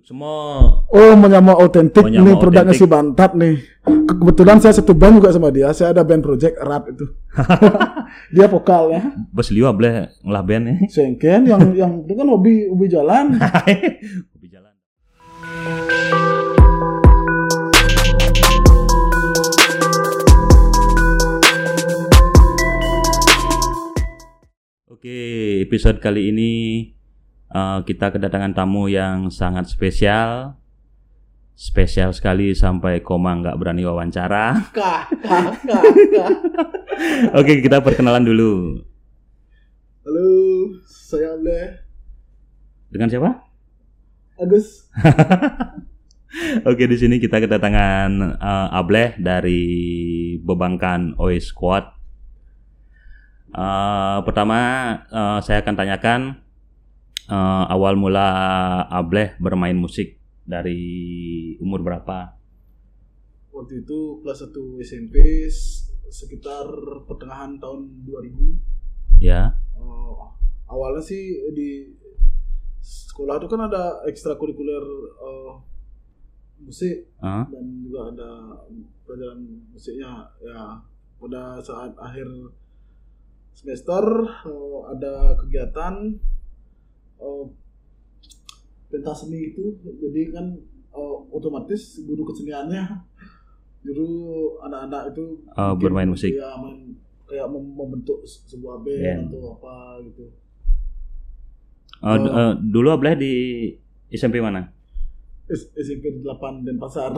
Semua Oh, menyama otentik Menyama nih produknya si Bantat nih. Ke- Kebetulan saya satu band juga sama dia. Saya ada band project rap itu. dia vokalnya. bos liwa boleh ngelah band ya. Sengken yang yang itu kan hobi hobi jalan. Hobi jalan. Oke, episode kali ini uh, kita kedatangan tamu yang sangat spesial. Spesial sekali sampai koma nggak berani wawancara. Kah, kah. Oke, kita perkenalan dulu. Halo, saya oleh Dengan siapa? Agus. Oke, di sini kita kedatangan eh, Ableh dari Bebangkan Oi Squad. Eh, pertama, eh, saya akan tanyakan eh, awal mula Ableh bermain musik dari umur berapa? Waktu itu kelas 1 SMP sekitar pertengahan tahun 2000. Ya, Oh, awalnya sih di sekolah itu kan ada ekstrakurikuler eh, musik Ah, dan juga ada pelajaran musiknya ya pada saat akhir semester ada kegiatan pentas seni itu jadi kan eh, otomatis guru keseniannya guru anak-anak itu Oh, bermain musik. ya, main, kayak mem- membentuk se- sebuah band Band. atau apa gitu eh, d- eh, dulu Ableh di SMP mana? SMP 8 dan pasar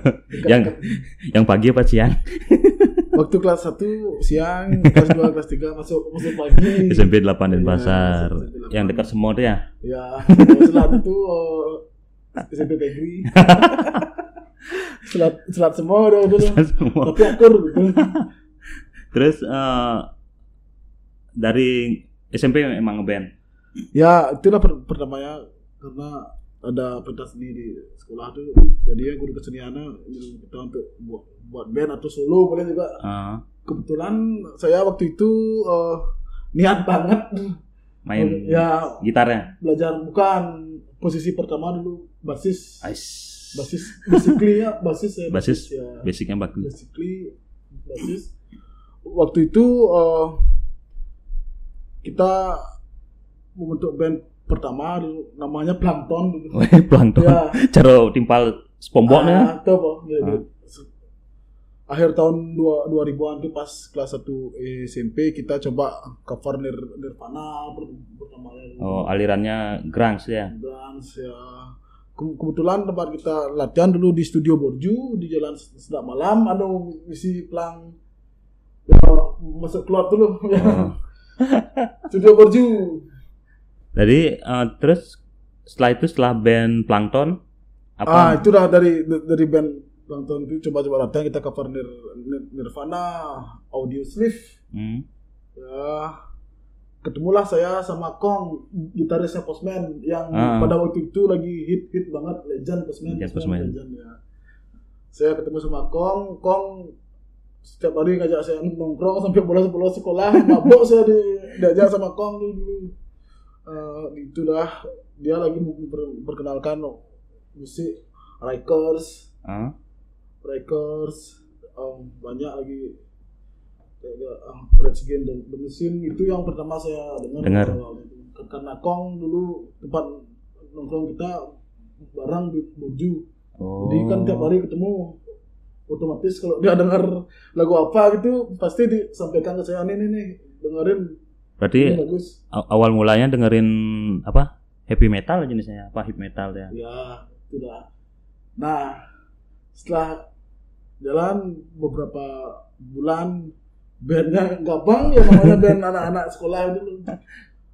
yang yang pagi apa siang? waktu kelas 1 siang kelas 2 kelas 3 masuk masuk pagi SMP 8 dan Iya, Pasar. 8. Yang dekat semua tuh ya? ya selat itu oh, SMP Pegri selat selat semua udah udah semua. tapi akur gitu Terus eh, dari SMP memang ngeband. ya itulah per pertamanya karena ada pentas seni di sekolah tuh jadi ya guru keseniannya kita untuk buat buat band atau solo boleh juga Eh, kebetulan saya waktu itu eh, niat banget main ya gitarnya. belajar bukan posisi pertama dulu basis Ais. basis basically ya basis ya Basis. ya Basicnya bagus. basically basis waktu itu eh, kita membentuk band pertama namanya Plankton Wih, plankton. ya Cara timpal spomboknya. ah, itu apa ya, Ah. dulu. akhir tahun dua 2000-an tuh pas kelas 1 SMP kita coba cover Nir, Nirvana per- pertama kali. Oh, alirannya grunge ya. Dance ya. Ke- Kebetulan tempat kita latihan dulu di studio Borju di Jalan Sedak Malam ada isi pelang ya, masuk keluar dulu ya. Studio Borju. Jadi eh, terus setelah itu setelah band Plankton apa? Ah itu dah dari dari band Plankton itu coba-coba latihan kita cover Nir, Nir- Nirvana Audio Sleeve Hmm. ya ketemulah saya sama Kong gitarisnya Postman yang Ah. pada waktu itu lagi hit hit banget legend Postman Legend Postman. legend ya saya ketemu sama Kong Kong setiap hari ngajak saya nongkrong sampai bolos bolos sekolah mabok saya di, diajak sama Kong dulu dulu Eh, itu dah dia lagi memper- memperkenalkan musik Rikers Ah. Records um, banyak lagi kayak um, Rage Against the, the Machine itu yang pertama saya dengar Dengar. karena Kong dulu tempat nongkrong kita bareng di Boju Oh. jadi kan tiap hari ketemu otomatis kalau dia dengar lagu apa gitu pasti disampaikan ke saya nih nih nih dengerin Berarti ini bagus a- awal mulanya dengerin apa? Heavy metal jenisnya apa? Heavy metal ya. ya tidak nah setelah jalan beberapa bulan bandnya gabang ya namanya band anak-anak sekolah dulu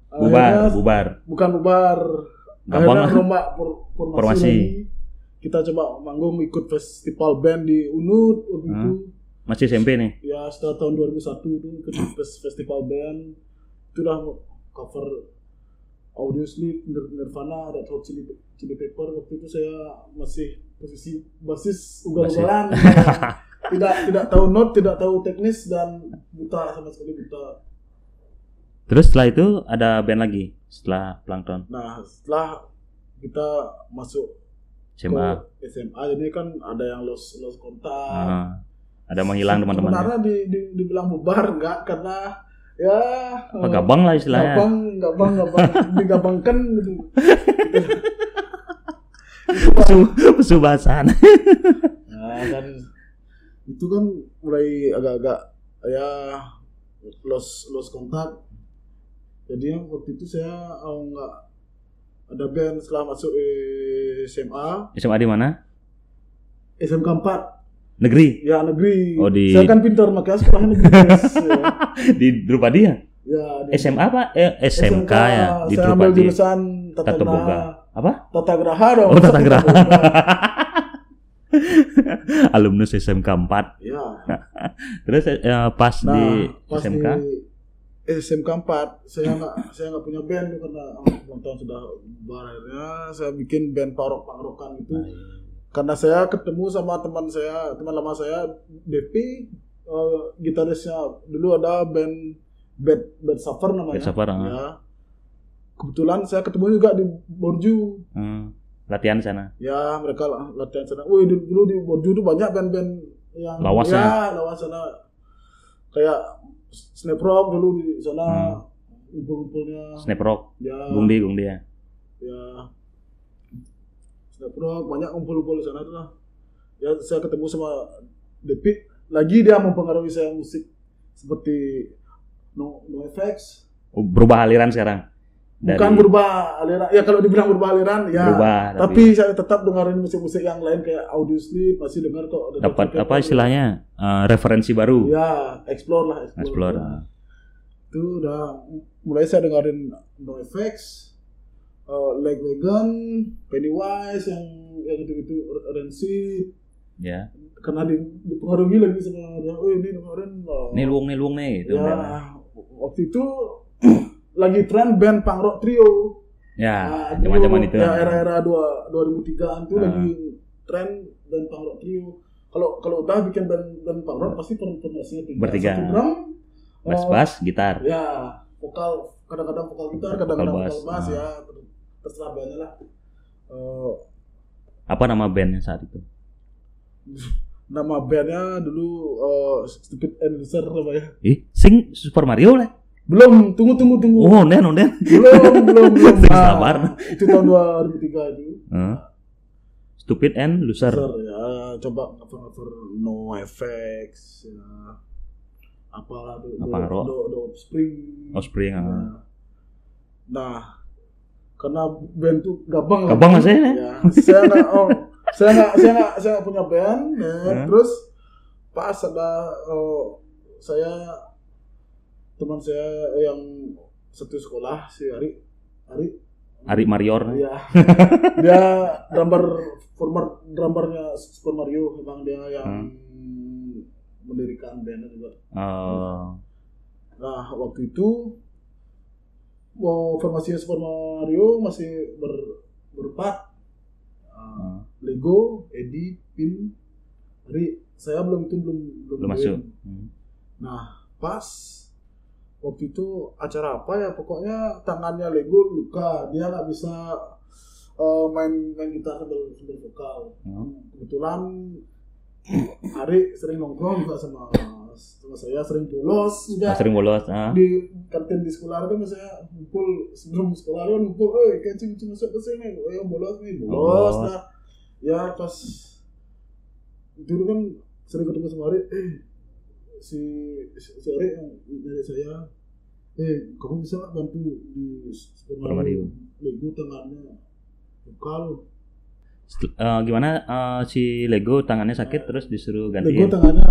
Bubar, Akhirnya- bubar. bukan bubar Gabang akhirnya lah. rombak formasi, Formasi. kita coba manggung ikut festival band di Unut waktu Hmm. itu Masih SMP nih. ya setelah tahun 2001 itu ikut fes- festival band itu udah cover audio sleep Nir- Nirvana Red Hot Chili, Chili Pepper waktu itu saya masih posisi basis ugal-ugalan tidak tidak tahu not tidak tahu teknis dan buta sama sekali buta Terus setelah itu ada band lagi setelah Plankton. nah setelah kita masuk SMA. ke SMA jadi kan ada yang los los kontak Ah, ada menghilang teman-temannya. sebenarnya di, di, dibilang bubar enggak karena ya Apa gabang lah istilahnya. gabang gabang gabang digabangkan gitu Pesu, pesu bahasan. nah kan itu kan mulai agak-agak ya los los kontak jadi yang waktu itu saya oh, nggak ada band setelah masuk eh, SMA SMA di mana? SMK 4 Negeri. ya negeri Oh, di- saya kan pintar makanya sekolahnya negeri ya. Di Drupadia. ya di- SMA apa? Eh, SMK, ya di saya ambil Drupadia. jurusan tata Tata Boga. Apa? tata graha dong Oh, Tata Graha. Alumnus SMK 4. ya Terus eh, pas nah di pas SMK di SMK 4 saya nggak saya nggak punya band karena oh, tahun sudah bubar akhirnya saya bikin band parok pangrokan itu karena saya ketemu sama teman saya teman lama saya DP eh, gitarisnya. Dulu ada band Bad Bad Suffer namanya. Bad Suffer, ah. ya. Kebetulan saya ketemu juga di Borju. Hmm, latihan sana. ya mereka lah latihan sana. Wih dulu di Borju tuh banyak band-band yang Lawas ya? lawas sana. Kayak Snap Rock dulu di sana. Hmm. ngumpul-ngumpulnya. Snap Rock, ya. Gungdi, Gungdi ya. ya Snap Rock banyak ngumpul-ngumpul di sana tuh lah. Ya saya ketemu sama Depi. Lagi dia mempengaruhi saya musik seperti No No Effects. Oh, berubah aliran sekarang. Dari- bukan berubah aliran. Ya kalau dibilang berubah aliran ya. Berubah, tapi, saya tetap dengerin musik-musik yang lain kayak Audio Sleep masih dengar kok. Dapat apa istilahnya? Eh, referensi baru. ya explore lah explore, Explore. Nah, itu udah mulai saya dengerin No Effects uh, Leg Wagon Pennywise yang yang gitu-gitu Rancid Ya. karena di, dipengaruhi lagi sama dia oh ini kemarin uh, Nih luung nih itu. ya waktu itu lagi tren band punk rock trio Ya, Nah, zaman-zaman itu. ya era-era dua 2003 itu Ah. lagi tren band punk rock trio kalau kalau udah bikin band band punk rock pasti formasinya tiga Bertiga. satu drum Bass eh, bass, gitar. ya vokal kadang-kadang vokal gitar kadang-kadang Vokal bass, bass, ah. ya terserah bandnya lah Eh, Apa nama bandnya saat itu? nama bandnya dulu eh, Stupid and Loser namanya Ih, sing Super Mario lah. belum tunggu tunggu tunggu Oh, nen, oh, nen. belum belum belum Nah, sabar. itu tahun 2003 itu Heeh. Stupid and Loser. Loser, ya coba cover cover no effects ya apalah do, do, Apa, Ro? do, do spring Offspring. ah. Ya. nah karena band tuh gabang Gabang masih, ya? ya saya nggak oh saya nggak saya nggak saya nggak punya band ya. Hmm. terus pas ada oh, saya teman saya yang satu sekolah si Ari Ari Ari Marior. Iya. dia drummer former drummernya Super Mario memang dia yang mendirikan bandnya juga. Oh, Nah waktu itu mau formasinya Super Mario masih ber berempat. Uh, Lego, Edi, Pin, Ari. Saya belum itu belum belum, belum masuk. Hmm. Nah pas waktu itu acara apa ya pokoknya tangannya Lego luka dia nggak bisa eh, main main gitar sambil sambil vokal Oh. kebetulan Ari sering nongkrong juga sama sama saya sering bolos juga Ah, sering bolos. Ah. di kantin di sekolah kan saya ngumpul sebelum sekolah kan ngumpul eh kencing kencing masuk ke sini oh yang bolos nih bolos bolos. lah ya pas dulu kan sering ketemu sama Ari eh si si, Ari yang dari saya eh kamu bisa bantu di Super Super Mario. Lego tangannya vokal Setel- eh, gimana eh, si Lego tangannya sakit terus disuruh Lego gantiin. tangannya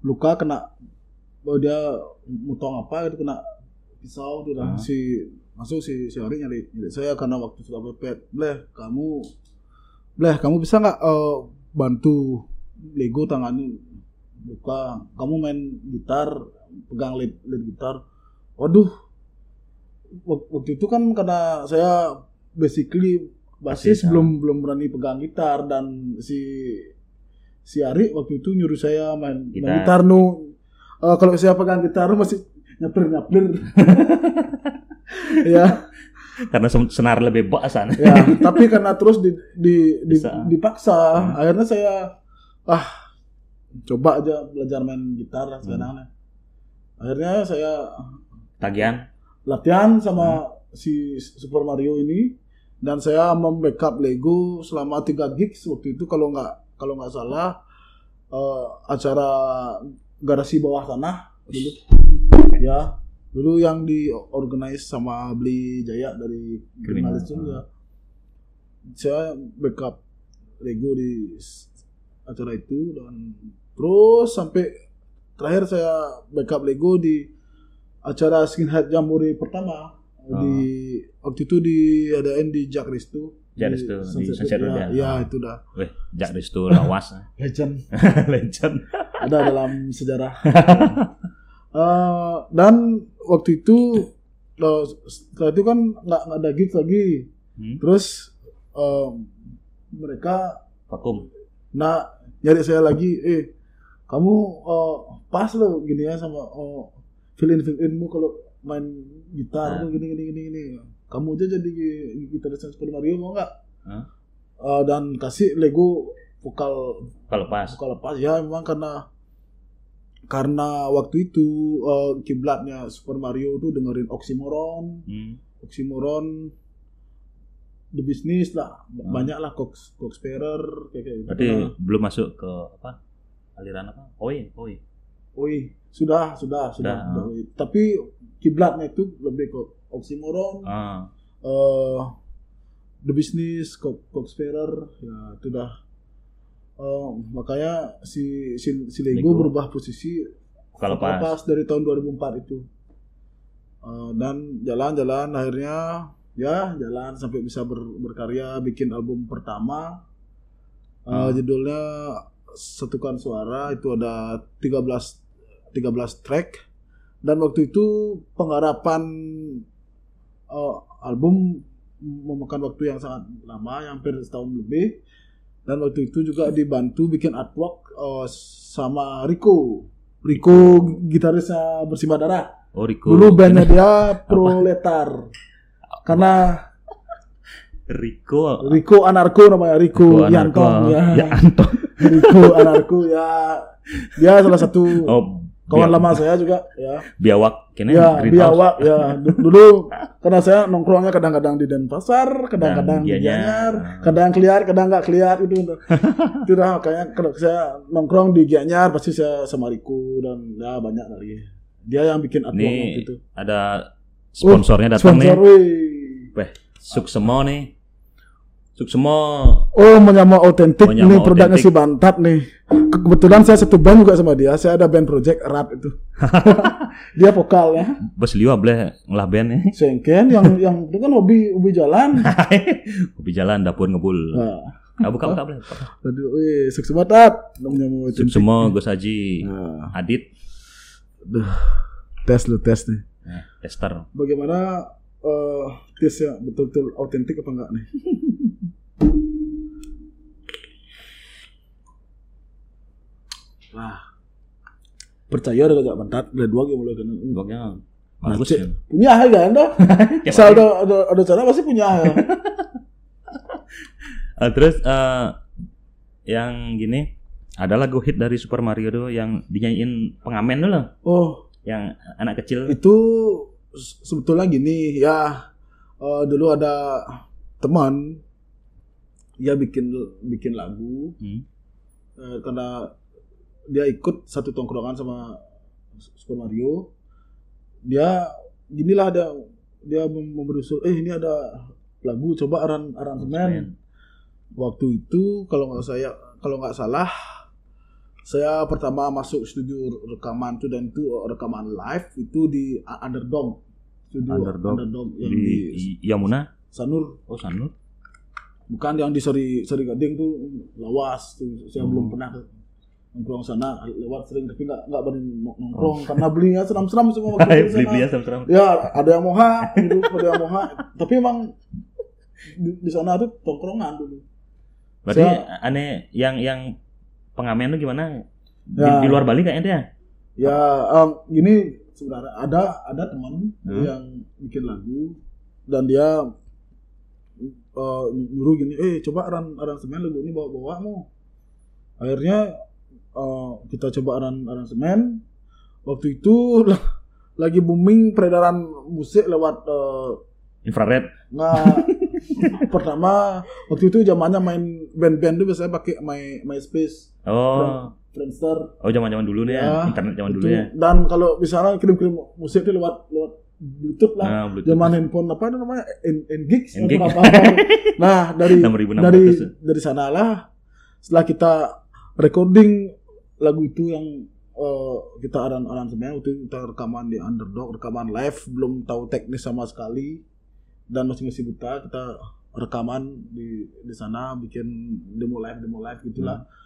luka kena bahwa dia mutong apa gitu kena pisau tuh dah Ah. si masuk si si Ari nyari, nyari saya karena waktu sudah mepet bleh kamu bleh kamu bisa nggak eh, bantu Lego tangannya luka? Kamu main gitar pegang lead, lead gitar. Waduh Wak- waktu itu kan karena saya basically basis belum belum berani pegang gitar dan si si Ari waktu itu nyuruh saya main gitar, main gitar nu Eh, kalau saya pegang gitar masih nyaplir nyaplir ya Karena sen- senar lebih bosan. ya tapi karena terus di, di, di- Bisa. dipaksa Hmm. akhirnya saya ah coba aja belajar main gitar Hmm. sekarang akhirnya saya Tagihan. latihan sama Hmm. si Super Mario ini dan saya membackup Lego selama 3 gigs waktu itu kalau nggak kalau nggak salah eh, acara garasi bawah tanah dulu. Ya dulu yang diorganize sama Beli Jaya dari Kriminal. Kriminalis itu ya. Saya backup Lego di acara itu dan terus sampai terakhir saya backup Lego di acara skinhead jamboree pertama. Di waktu itu diadain di Jack Jack Restu, di Sunset Road ya, itu dah Weh, Jak Restu lawas. legend Legend. ada dalam sejarah Eh, dan waktu itu setelah itu kan nggak nggak ada gigs lagi Hmm? terus eh, mereka Vakum. nah nyari saya lagi eh kamu eh, pas lo gini ya sama oh, fill in fill inmu kalau main gitar Nah. tuh gini gini gini gini kamu aja jadi gi- gitaris Super Mario mau nggak Hah? Eh, dan kasih Lego vokal Kalau pas. vokal lepas ya memang karena karena waktu itu eh, kiblatnya Super Mario tuh dengerin Oxymoron Hmm. Oxymoron The Business lah Hmm. banyak lah Cox Coxparer kayak kayak gitu Berarti Nah, belum masuk ke apa? Aliran apa? Oi, oi. Oi, sudah, sudah, sudah. Sudah, sudah, Oi. Tapi kiblatnya itu lebih ke Oxymoron, Ah, eh The Business, Co- Coxparer, ya itu dah. Eh, makanya si si, si Lego, Lego. berubah posisi kalau pas. dari tahun 2004 itu. Eh, dan jalan-jalan akhirnya ya jalan sampai bisa ber- berkarya bikin album pertama. Eh, Hmm. Judulnya Satukan Suara itu ada 13 13 track dan waktu itu penggarapan eh, album memakan waktu yang sangat lama, hampir setahun lebih. Dan waktu itu juga dibantu bikin artwork eh, sama Rico. Rico gitarisnya Bersimbah Darah. Oh, Rico. Dulu bandnya dia Proletar. Karena Rico. Rico Anarko namanya Rico, Rico. Yantong ya. Ya, Anton. Rico Anarko ya. Dia salah satu Oh, kawan bia- lama saya juga ya. Biawak kini Ya, biawak ya. Du- Dulu karena saya nongkrongnya kadang-kadang di Denpasar, kadang-kadang di Dan Gianyar. Gianyar, kadang keluar, kadang nggak keluar itu. itu dah kayaknya kalau saya nongkrong di Gianyar pasti saya sama Rico dan ya banyak lagi. Dia yang bikin artwork Ini waktu itu. ada sponsornya datang Sponsor, nih. Weh, Suksemo nih. Suksemo Oh, menyama otentik nih produknya si Bantat nih. Ke- Kebetulan saya satu band juga sama dia. Saya ada band project Erat itu. dia vokalnya. bos liwa boleh ngelah band nih. Sengken yang yang itu kan hobi hobi jalan. Kopi jalan dapur ngebul. Nah, Ah, buka buka boleh. aduh, wih, sukses banget. Menyama otentik. Suksemo Gus Haji Nah, Adit aduh, tes lu tes nih. Nah, tester. Bagaimana eh tesnya betul-betul autentik apa enggak nih? Wah. Percaya ada gak bentar, ada dua yang mulai kena. Pokoknya bagus ya. Punya ya kan dah. Hari. ada ada ada cara pasti punya ya. Ah, terus eh, yang gini ada lagu hit dari Super Mario tuh yang dinyanyiin pengamen dulu Oh, yang anak kecil itu se- sebetulnya gini ya. eh, dulu ada teman dia bikin bikin lagu Hmm. Eh, karena dia ikut satu tongkrongan sama Super Mario. Dia ginilah dia dia mem- memberi usul eh ini ada lagu coba aran aransemen. Waktu itu kalau nggak saya kalau nggak salah saya pertama masuk studio rekaman itu dan itu rekaman live itu di Underdog. Studio Underdog. Underdog yang di, di, Yamuna? Sanur. Oh Sanur. Bukan yang di Seri Seri Gading tuh lawas tuh saya Hmm. belum pernah nongkrong sana lewat sering tapi nggak nggak berani nong- nongkrong karena belinya seram-seram semua waktu itu beli sana. beli ya ya ada yang moha gitu ada yang moha tapi emang di, di sana tuh tongkrongan dulu. Berarti Saya- aneh yang yang pengamen tuh gimana? Di, Ya. di luar Bali kayaknya dia ya? Em, gini sebenarnya ada ada teman Hmm. yang bikin lagu dan dia eh, nyuruh gini eh coba aran aransemen lagu ini bawa bawa mau akhirnya eh, kita coba aran aransemen waktu itu lagi booming peredaran musik lewat eh, Infrared. nggak pertama waktu itu zamannya main band-band tuh biasanya pakai my MySpace Oh. Friendster Oh zaman-zaman dulu nih ya. Ya, Internet zaman dulu ya. dan kalau misalnya kirim-kirim musik itu lewat lewat Bluetooth lah Nah, Bluetooth. zaman handphone apa itu namanya N Ngix atau Ngix. apa nah dari 6600 dari ya. dari sanalah setelah kita recording lagu itu yang eh, kita aran aransemen waktu itu kita rekaman di underdog rekaman live belum tahu teknis sama sekali dan masih masih buta kita rekaman di di sana bikin demo live demo live gitulah Hmm.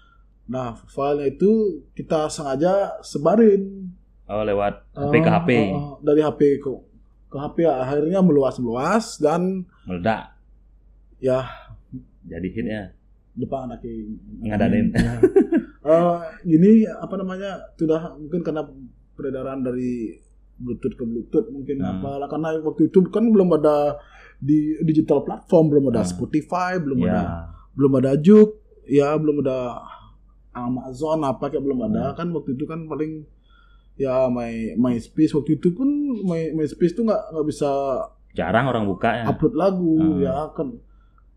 nah filenya itu kita sengaja sebarin Oh lewat Oh, HP ke HP. oh, dari HP ke ke HP akhirnya meluas meluas dan Meledak. ya Jadi hit ya. depan anaknya Ngadain. Ya. Eh, gini apa namanya sudah mungkin karena peredaran dari bluetooth ke bluetooth mungkin Hmm. apalah karena waktu itu kan belum ada di digital platform belum ada Hmm. Spotify belum ada Ya. belum ada Juk ya belum ada Amazon apa kayak belum ada Hmm. kan waktu itu kan paling ya my MySpace waktu itu pun my MySpace tuh nggak nggak bisa Jarang orang buka ya. upload lagu Hmm. ya kan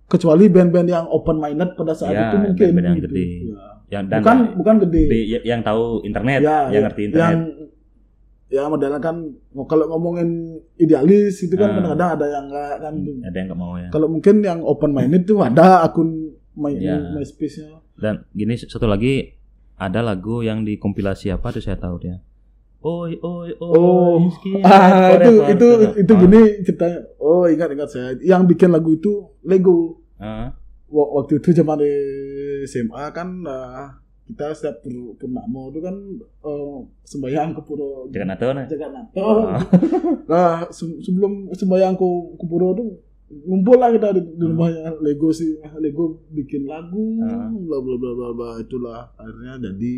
kecuali band-band yang open minded pada saat Ya, itu mungkin band-band yang gitu. gede. Ya. Yang dan bukan bukan gede di- ya, yang tahu internet, ya, yang ya, ngerti internet. yang ya modelnya kan kalau ngomongin idealis itu kan Hmm. kadang-kadang ada yang enggak kan Ada yang nggak mau ya. kalau mungkin yang open minded tuh ada akun my, Ya. MySpace-nya Dan gini satu lagi ada lagu yang dikompilasi apa tuh saya tahu dia. Oi oi oi. Oh, Ski, ah, itu forever. itu itu Ah. gini ceritanya. Oh ingat ingat saya. Yang bikin lagu itu Lego. Ah, Wa- Waktu itu zaman di SMA kan ah, kita setiap pur- purnama itu kan eh, sembahyang ke atau nih. Jagannato. Ah. Nah se- sebelum sembahyang ke, ke pura itu ngumpul lah kita di, di Hmm. rumahnya Lego sih Lego bikin lagu Ah. bla bla bla bla bla itulah akhirnya jadi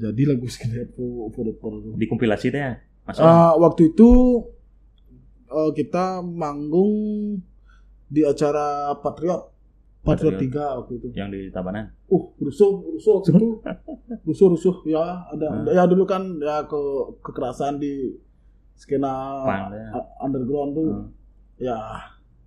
jadi lagu skinhead for for the for the- Dikompilasi deh ya. Masuk. Ah, waktu itu eh, kita manggung di acara Patriot Patriot. 3 waktu itu. yang di Tabanan. Uh, rusuh, rusuh waktu itu. rusuh, rusuh. Ya, ada. Hmm. Ya dulu kan ya ke kekerasan di skena Punk, ya. underground tuh. Hmm. Ya,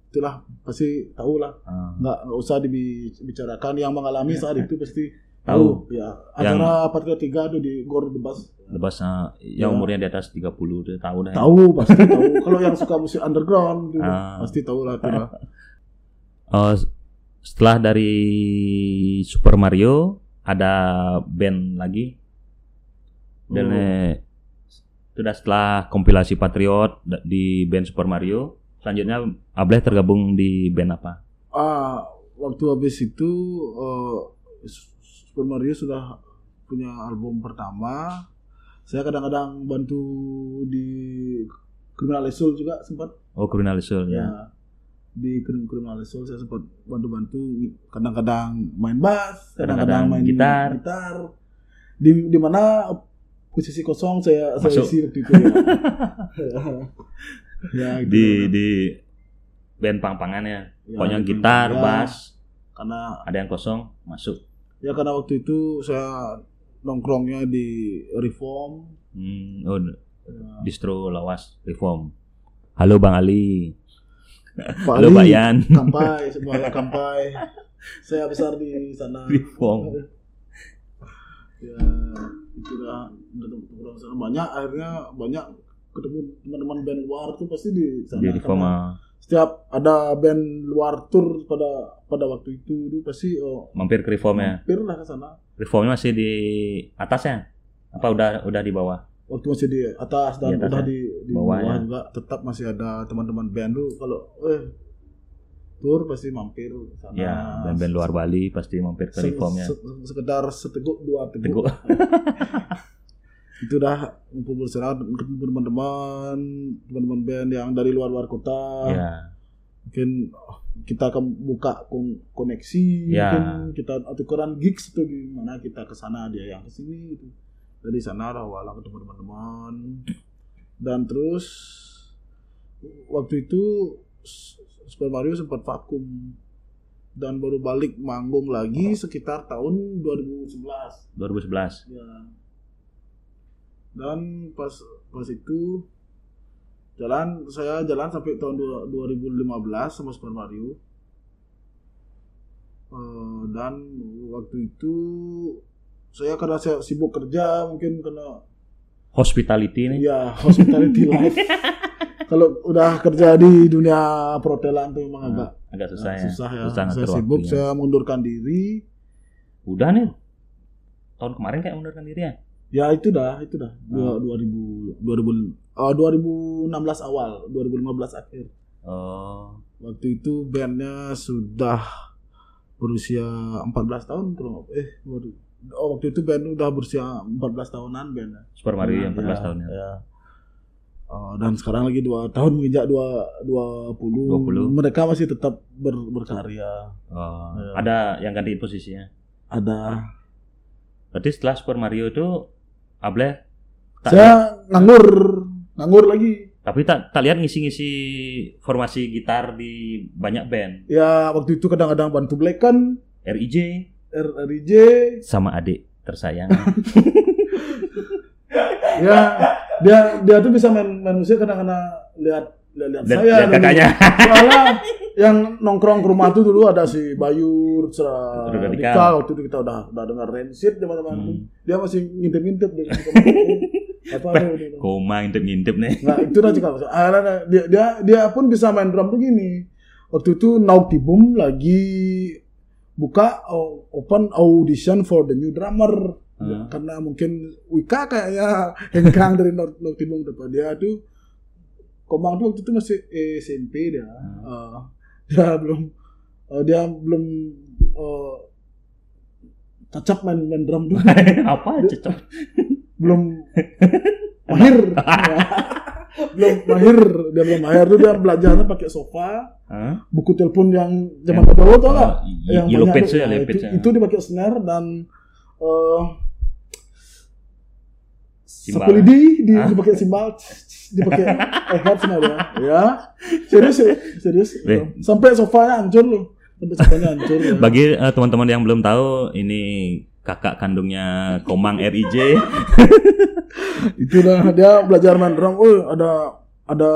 itulah pasti tahu lah. Ah. Nggak, nggak usah dibicarakan yang mengalami saat itu pasti Tahu. Ya, acara Patriot 3 tuh di Gor Debas. Lebas ah, yang Ya. umurnya di atas 30 tuh tahu dah. Tahu pasti tahu. Kalau yang suka musik underground tuh, Ah. pasti tahu lah. tuh lah. Oh, setelah dari Super Mario ada band lagi. Dan Oh. eh, sudah setelah kompilasi Patriot di band Super Mario, selanjutnya Ableh tergabung di band apa? Ah, waktu habis itu eh, Super Mario sudah punya album pertama. Saya kadang-kadang bantu di Criminal Soul juga sempat. Oh, Criminal Soul ya. Ya. Di Crim- Criminal Soul saya sempat bantu-bantu kadang-kadang main bass, kadang-kadang main gitar. gitar. Di di mana posisi kosong saya saya Masuk. isi waktu itu ya. ya gitu. Di di band pang-pangan ya. Ya, Pokoknya gitar, Ya, bass, karena ada yang kosong masuk. Ya karena waktu itu saya nongkrongnya di Reform. Hmm, oh, Ya, distro lawas reform. Halo Bang Ali. Pak Halo Ali, Mbak Yan. Kampai, semuanya kampai. Saya besar di sana. Reform. Ya, itulah nongkrong sana banyak. Akhirnya banyak ketemu teman-teman band luar tuh pasti di sana. Di reform. Setiap ada band luar tour pada pada waktu itu, itu pasti oh, mampir ke reform ya. mampir lah ke sana. Reformnya masih di atas ya? Apa udah udah di bawah? waktu masih di atas dan Di atas udah ya? di, di Bawah bawah, ya? juga tetap masih ada teman-teman band tuh kalau eh tour pasti mampir sana Ya, band-band luar Bali pasti mampir ke Se- reformnya. se- sekedar seteguk dua teguk, Teguk. itu dah ngumpul bersama ketemu teman-teman teman-teman band yang dari luar-luar kota Ya, mungkin oh, kita akan buka kon- koneksi Ya. mungkin kita tukeran gigs itu gimana kita ke sana dia yang ke sini gitu. dari sana lah walau ketemu teman-teman dan terus waktu itu Super Mario sempat vakum dan baru balik manggung lagi sekitar tahun 2011 2011. ya dan pas pas itu jalan saya jalan sampai tahun dua- 2015 sama Super Mario Eh, dan waktu itu saya karena saya sibuk kerja mungkin karena Hospitality nih. ya hospitality life kalau udah kerja di dunia perhotelan tuh memang agak Agak susah ya. susah ya Susah saya ngatur sibuk waktunya. saya mundurkan diri Udah nih. Tahun kemarin kayak mundurkan diri ya? Ya itu dah, itu dah. Dua, 2000 2000 oh, 2016 awal, 2015 akhir. Oh. Waktu itu bandnya sudah berusia 14 tahun kurang eh oh, waktu itu band udah berusia 14 tahunan bandnya. Super Mario yang 14 Ya, tahun ya. ya. Oh, dan sekarang lagi dua tahun menginjak dua dua puluh 20. mereka masih tetap ber, berkarya Oh. Ya. Ada yang ganti posisinya. ada Berarti setelah Super Mario itu Ableh tak saya nganggur nganggur lagi. Tapi tak tak lihat ngisi-ngisi formasi gitar di banyak band. ya waktu itu kadang-kadang bantu Blackan RIJ RRJ sama adik tersayang. ya dia dia tuh bisa main main musik karena karena lihat lihat, lihat Lihat- saya lihat kakaknya. soalnya yang nongkrong ke rumah tuh dulu ada si Bayu. Radikal waktu itu kita udah udah dengar Rancid zaman itu Hmm. dia masih ngintip-ngintip di apa tuh Koma ngintip-ngintip nih. nah itu dah juga akhirnya dia dia dia pun bisa main drum tuh gini waktu itu Naughty Boom lagi buka oh, open audition for the new drummer Hmm. karena mungkin Wika kayaknya hengkang dari Nau- Naughty Boom depan dia tuh Komang tuh waktu itu masih SMP dia Hmm. Eh, dia belum eh, dia belum eh, cacap main main drum tuh Apa cocok? belum mahir belum mahir dia belum mahir tuh dia belajarnya pakai sofa Hah? buku telepon yang zaman dulu tau Oh, y- yang yellow page ya, itu, page ya. itu dipakai snare dan eh Simbal. sapu lidi di, dipakai simbal dipakai ehat semua dia. Ya. Serius serius. Weh. sampai sofanya hancur loh. Sampai sofanya hancur ya. Bagi eh, teman-teman yang belum tahu, ini kakak kandungnya Komang RIJ. itulah dia belajar main drum. Oh ada ada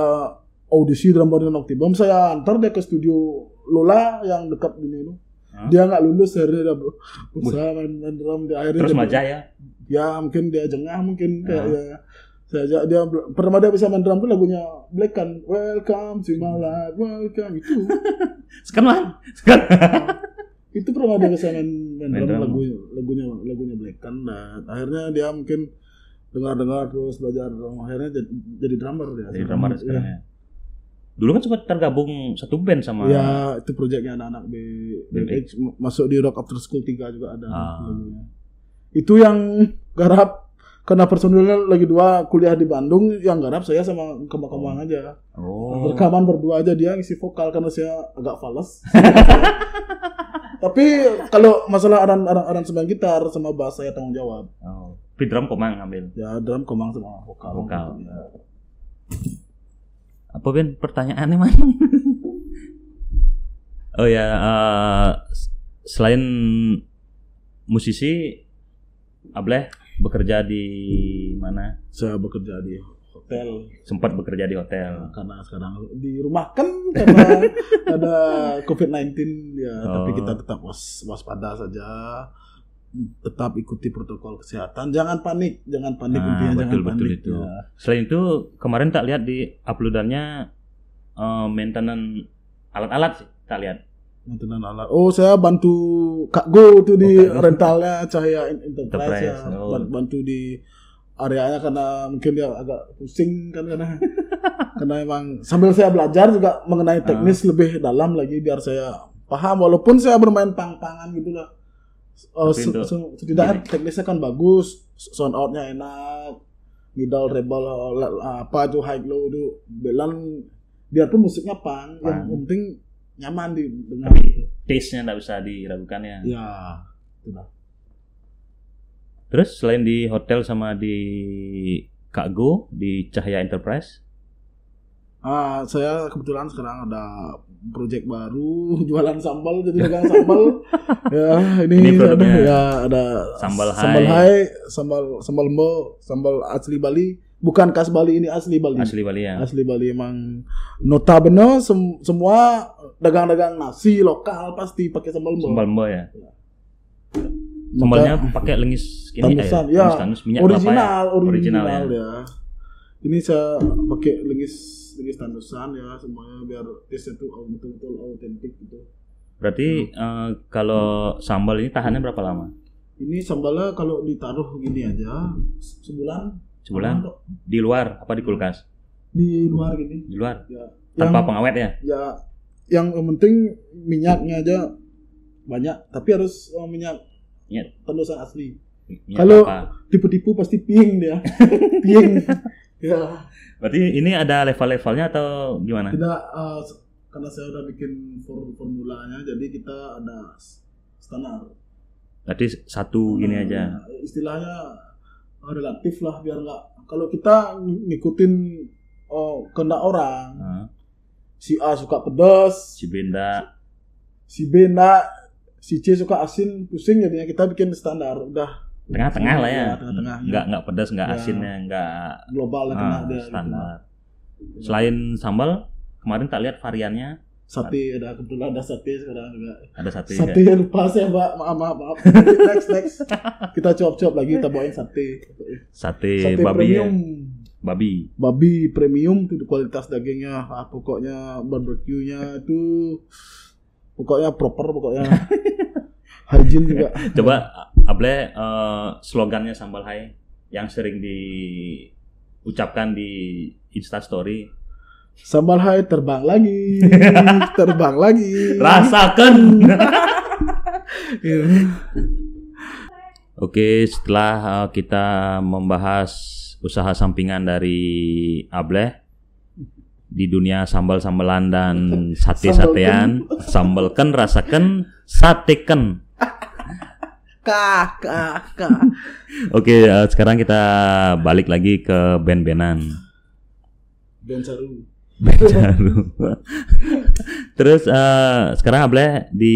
audisi drum band Nocti Bomb saya antar dia ke studio Lola yang dekat tuh Hah? dia nggak lulus akhirnya dia berusaha main, main drum dia akhirnya Terus dia- Maja ya. ya mungkin dia jengah mungkin kayak ya saya ajak dia pertama dia bisa main drum tuh lagunya Black kan Welcome to my life Welcome itu Sekarang Sekarang. itu pertama dia bisa main, main, Main drum, drum. lagunya lagunya lagunya Black kan dan akhirnya dia mungkin dengar-dengar terus belajar drum akhirnya jadi, jadi drummer dia Jadi drummer Iya. sekarang ya. Dulu kan sempat tergabung satu band sama Ya, itu proyeknya anak-anak B, BMX masuk di Rock After School 3 juga ada Ah. lagunya. Itu yang garap karena personilnya lagi dua kuliah di Bandung, yang garap saya sama kembang-kembang aja. Oh. Rekaman berdua aja dia ngisi vokal karena saya agak fals. Tapi kalau masalah aran aran aransemen gitar sama bass saya tanggung jawab. oh. Tapi drum Komang ambil. Ya drum kembang sama vokal. Vokal. Ya. Apa Ben pertanyaannya man? oh ya, s- selain musisi, Ableh bekerja di mana? Saya bekerja di hotel Sempat bekerja di hotel. karena sekarang di rumah kan karena ada COVID-19 ya tapi Oh. kita tetap was, waspada saja tetap ikuti protokol kesehatan jangan panik jangan panik Ah, intinya betul, jangan betul panik itu. ya. Selain itu, kemarin tak lihat di uploadannya eh, maintenance alat-alat sih, tak lihat. Maintenance alat. Oh, saya bantu Kak Go tuh di Oh, Kak Go. rentalnya Cahaya Enterprise, ya. Enterprise, oh. Ban- Bantu di areanya karena mungkin dia agak pusing kan karena karena emang sambil saya belajar juga mengenai teknis Ah. lebih dalam lagi biar saya paham walaupun saya bermain pang-pangan gitu lah. Oh, se- setidaknya teknisnya kan bagus, sound outnya enak, middle treble apa itu high low itu belan biarpun musiknya pang, yang Pang. penting nyaman di dengar. Tapi taste-nya tidak bisa diragukan ya. Ya, itulah. Terus selain di hotel sama di Kak Go di Cahaya Enterprise, Ah, saya kebetulan sekarang ada project baru jualan sambal jadi dagang sambal. ya, ini, Ini ada, ya ada sambal sambal hai. hai, sambal sambal mo, sambal asli Bali, bukan khas Bali ini asli Bali. Asli Bali ya. Asli Bali emang notabene sem- semua dagang-dagang nasi lokal pasti pakai sambal mo. Sambal mbo ya. Maka- Sambalnya pakai lengis ini Tanusan, ya. ya. Lengis tanus minyak kelapa original, ya. original, ya. ya. Ini saya pakai lengis lengis tandusan ya semuanya biar taste itu betul-betul autentik gitu. Berarti eh, kalau sambal ini tahannya berapa lama? Ini sambalnya kalau ditaruh gini aja se- sebulan Sebulan? aman. Di luar apa di kulkas? di luar gini Di luar. ya. Tanpa yang, pengawet ya? ya yang penting minyaknya aja banyak tapi harus oh, minyak Minyak. tandusan asli. Minyak Kalau-. Tipu-tipu pasti ping dia. ping. ya. Berarti ini ada level-levelnya atau gimana? Tidak eh, s- karena saya udah bikin for- formulanya jadi kita ada standar. Berarti satu gini aja. Istilahnya eh, relatif lah biar nggak kalau kita ng- ngikutin oh, kehendak orang. Nah, Si A suka pedas, si Benda si B enggak, si C suka asin, pusing jadinya kita bikin standar. Udah tengah-tengah lah ya. Iya, tengah-tengah. Nggak nggak pedas, nggak Ya. asinnya, nggak global lah kena ah, gitu. standar. Selain sambal, kemarin tak lihat variannya Sate ada kebetulan ada sate sekarang juga. ada satu ya. Sate lupa saya mbak maaf maaf maaf. next next kita cop cop lagi kita bawain sate. Sate, Sate babi ya. premium. Babi. Babi premium tuh kualitas dagingnya. Ah, pokoknya barbeque-nya itu pokoknya proper pokoknya. Hygiene juga. Coba Able eh, slogannya sambal hai yang sering diucapkan di Insta Story. Sambal hai terbang lagi. terbang lagi. Rasakan. Iya. Oke, setelah eh, kita membahas usaha sampingan dari Ableh di dunia sambal-sambalan dan sate-satean, sambalkan, rasakan, sateken. Kah kah kah. Oke, eh, sekarang kita balik lagi ke band-bandan. Dan seru. Band baru. Terus eh, sekarang Ableh di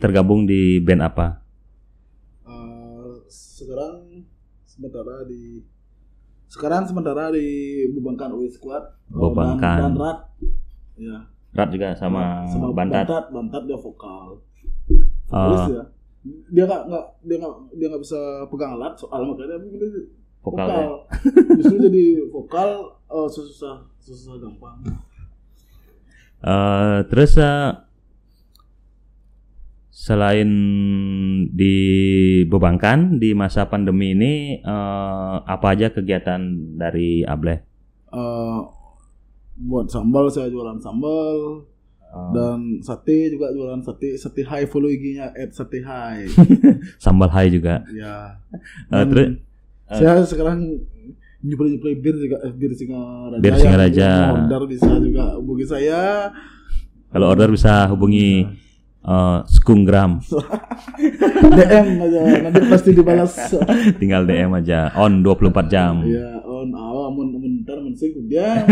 tergabung di band apa? Eh, sekarang sementara di sekarang sementara di Bubangkan UI Squad Bubangkan. dan, dan Rat ya Rat juga sama, Bantat. Bantat Bantat dia vokal Oh. vokalis ya dia nggak nggak dia nggak dia nggak bisa pegang alat soal makanya dia milih Vokal vokal, ya? justru jadi vokal eh, susah susah gampang. Eh, terus eh, selain dibebankan di masa pandemi ini eh, apa aja kegiatan dari Ableh? Eh, buat sambal saya jualan sambal. Eh, dan sate juga jualan sate. Sate high follow IG-nya at sate high sambal hai juga. ya. Eh, Dan terus eh. saya sekarang nyuplai nyuplai bir juga eh, bir Singaraja Bir yang- Singaraja. order bisa juga hubungi saya kalau order bisa hubungi eh, Skunggram, DM aja nanti pasti dibalas tinggal DM aja on 24 jam. ya on awal mun mun ntar mun sing dia ya.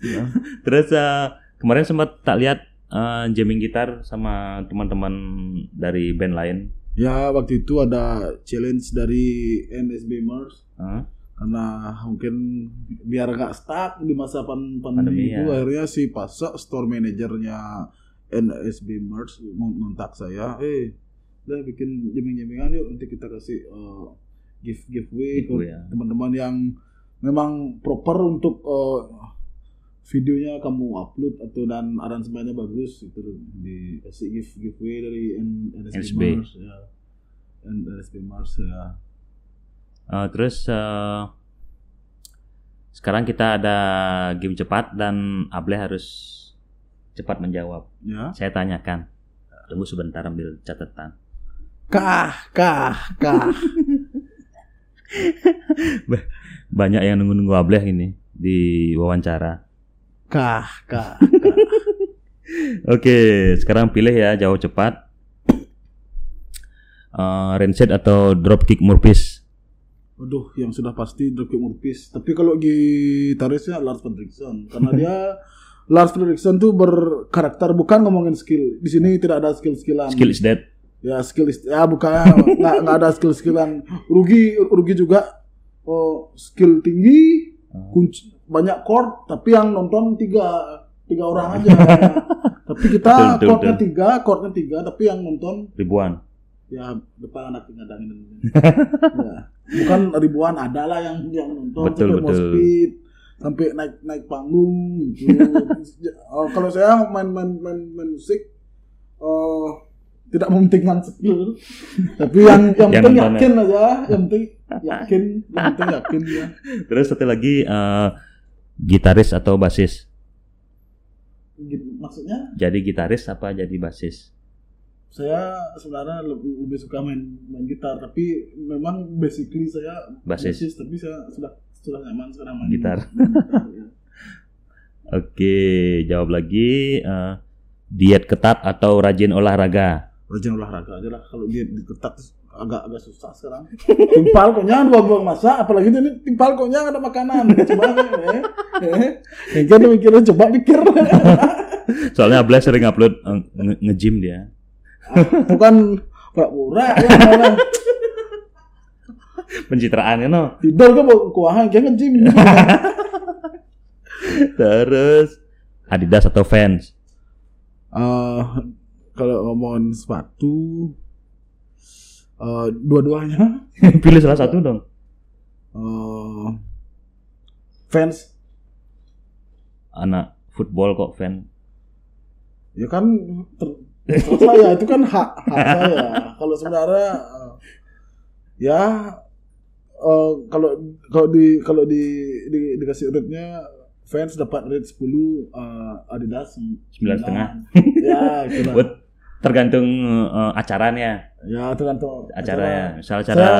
Terus eh, kemarin sempat tak lihat eh, jamming gitar sama teman-teman dari band lain. Ya waktu itu ada challenge dari NSB Mars Eh, karena mungkin biar nggak stuck di masa pan Pandemi, pandemi itu ya. akhirnya si Pasok store manajernya NSB Merch ngontak saya eh udah bikin jamming-jammingan yuk nanti kita kasih eh, gift giveaway ke ya. teman-teman yang memang proper untuk eh, videonya kamu upload atau dan aransemennya bagus itu dikasih gift giveaway dari NSB NSB. Mars ya NSB Mars ya Eh, terus eh, sekarang kita ada game cepat dan Able harus cepat menjawab. ya Saya tanyakan. Tunggu sebentar ambil catatan. kah kah kah Banyak yang nunggu-nunggu Able ini di wawancara. Kah kah Oke, sekarang pilih ya jawab cepat. Eh, Rancid atau dropkick Murphys? Waduh, yang sudah pasti Dropkick Murphys. Tapi kalau gitarisnya Lars Fredriksson karena dia Lars Fredriksson tuh berkarakter bukan ngomongin skill. Di sini tidak ada skill-skillan. Skill is dead. Ya skill is ya bukan nggak nggak ada skill-skillan. Rugi rugi juga oh, skill tinggi, kunci banyak chord tapi yang nonton tiga tiga orang aja. tapi kita chordnya tiga, chordnya tiga tapi yang nonton Ribuan. ya depan anak ngadangin ya. bukan ribuan ada lah yang yang nonton Betul, sampai betul. speed sampai naik naik panggung gitu Oh, kalau saya main main main, main musik eh, tidak mementingkan skill tapi yang yang penting yakin aja yang penting yakin yang penting yakin ya Terus satu lagi eh, gitaris atau basis. Maksudnya Jadi gitaris apa jadi basis? saya sebenarnya lebih, lebih suka main main gitar tapi memang basically saya Basis. tapi saya sudah sudah nyaman sekarang main Gitar. main gitar, ya. Oke, jawab lagi. eh, diet ketat atau rajin olahraga? Rajin olahraga aja lah. Kalau dia diketat agak agak susah sekarang. Timpal koknya dua buang masa. Apalagi ini timpal nggak ada makanan. Coba eh. Eh. Kan mikirnya coba mikir. Soalnya Abla sering upload eh, nge- nge-gym dia. bukan pura-pura ya malah. Pencitraannya no. tidur kan mau kuahan kayak ngejim Terus Adidas atau Vans? Eh, kalau ngomongin sepatu eh, dua-duanya Pilih salah satu dong. eh, fans Anak football kok fan. ya kan ter, saya itu kan hak hak saya kalau sebenarnya eh, ya eh, kalau kalau di kalau di, di dikasih rate-nya fans dapat rate 10 eh, Adidas Sembilan setengah. ya kira Buat tergantung eh, acaranya, ya tergantung acaranya. Misal Saya- acara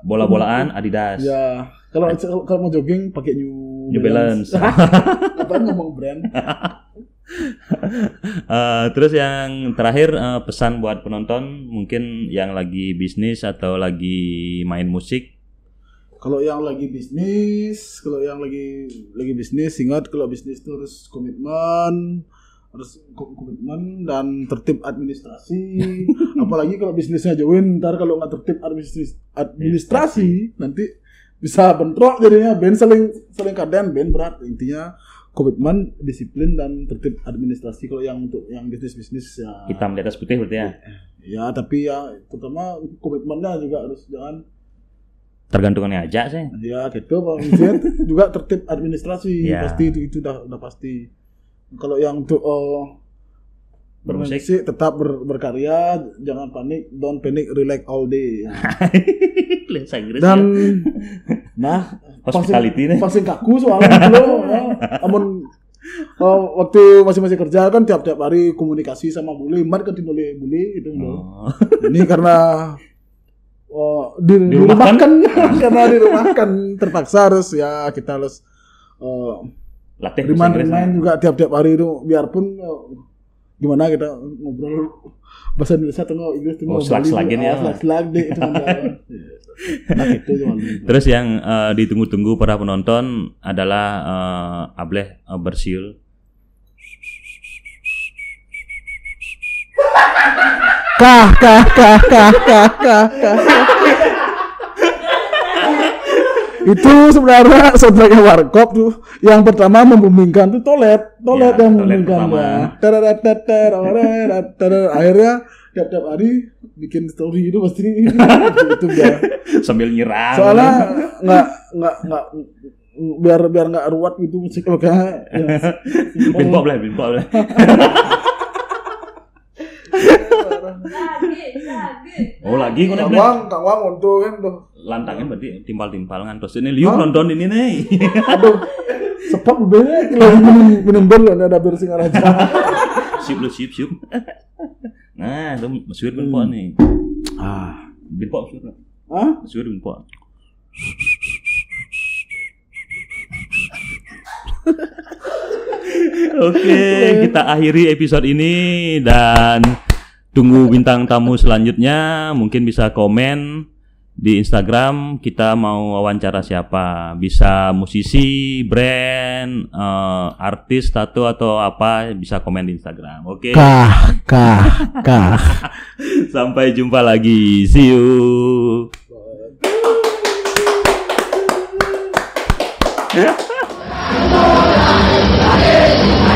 bola-bolaan Adidas. ya kalau kalau mau jogging pakai New, New Balance. apa ngomong brand Eh, terus yang terakhir eh, pesan buat penonton mungkin yang lagi bisnis atau lagi main musik Kalau yang lagi bisnis, kalau yang lagi lagi bisnis, ingat kalau bisnis itu harus komitmen, harus ko- komitmen dan tertib administrasi. Apalagi kalau bisnisnya join, ntar kalau nggak tertib administrasi, administrasi. nanti bisa bentrok jadinya. Band saling saling kaden band berat. Intinya komitmen disiplin dan tertib administrasi. Kalau yang untuk yang bisnis bisnis ya. Hitam di atas putih berarti ya? Ya tapi ya terutama komitmennya juga harus jangan tergantungannya aja sih. Ya gitu Pak Vincent juga tertib administrasi. Ya. pasti itu, itu udah udah pasti. Kalau yang untuk oh, Bermusik. bermusik tetap ber- berkarya, jangan panik, don't panic, relax all day. Dan ya. nah hospitality nih pasti kaku soalnya dulu. ya. Namun oh, waktu masih masih kerja kan tiap-tiap hari komunikasi sama bule, mat kan boleh bule itu. Oh. Ini karena oh, di, Dirumahkan? dirumahkan karena dirumahkan terpaksa harus ya kita harus oh, latih Inggris riman juga tiap-tiap hari itu biarpun eh, gimana kita ngobrol bahasa Indonesia atau nggak Inggris tuh Oh, slag-slag gini ya. slag slag deh itu nah itu cuma Terus yang eh, ditunggu-tunggu para penonton adalah eh, Ableh eh, bersiul. kah kah kah kah kah kah kah itu sebenarnya soundtracknya Warkop tuh. Yang pertama membumingkan tuh toilet toilet Ya, yang membumingkan ya akhirnya tiap-tiap hari bikin story itu pasti itu biar Sambil nyerang. soalnya nggak nggak nggak biar biar nggak ruwet gitu musik ya, bin pop lah, bin pop lah. lagi lagi. Oh lagi kok Kang. Wang Kang Wang untuk kan tuh Lantangnya berarti timpal-timpal ngantos ini Hah? nonton ini nih. aduh sebab bener kalau minum minum ber lah ada bir singaraja siup lu siup siup. Nah, lu mesuir bin pop nih. ah Bin pop mesuir lah. ah Mesuir bin pop. Oke, kita akhiri episode ini dan tunggu bintang tamu selanjutnya. Mungkin bisa komen di Instagram kita mau wawancara siapa bisa musisi brand eh, artis tato atau apa bisa komen di Instagram oke Kah, kah, kah. sampai jumpa lagi see you Bye.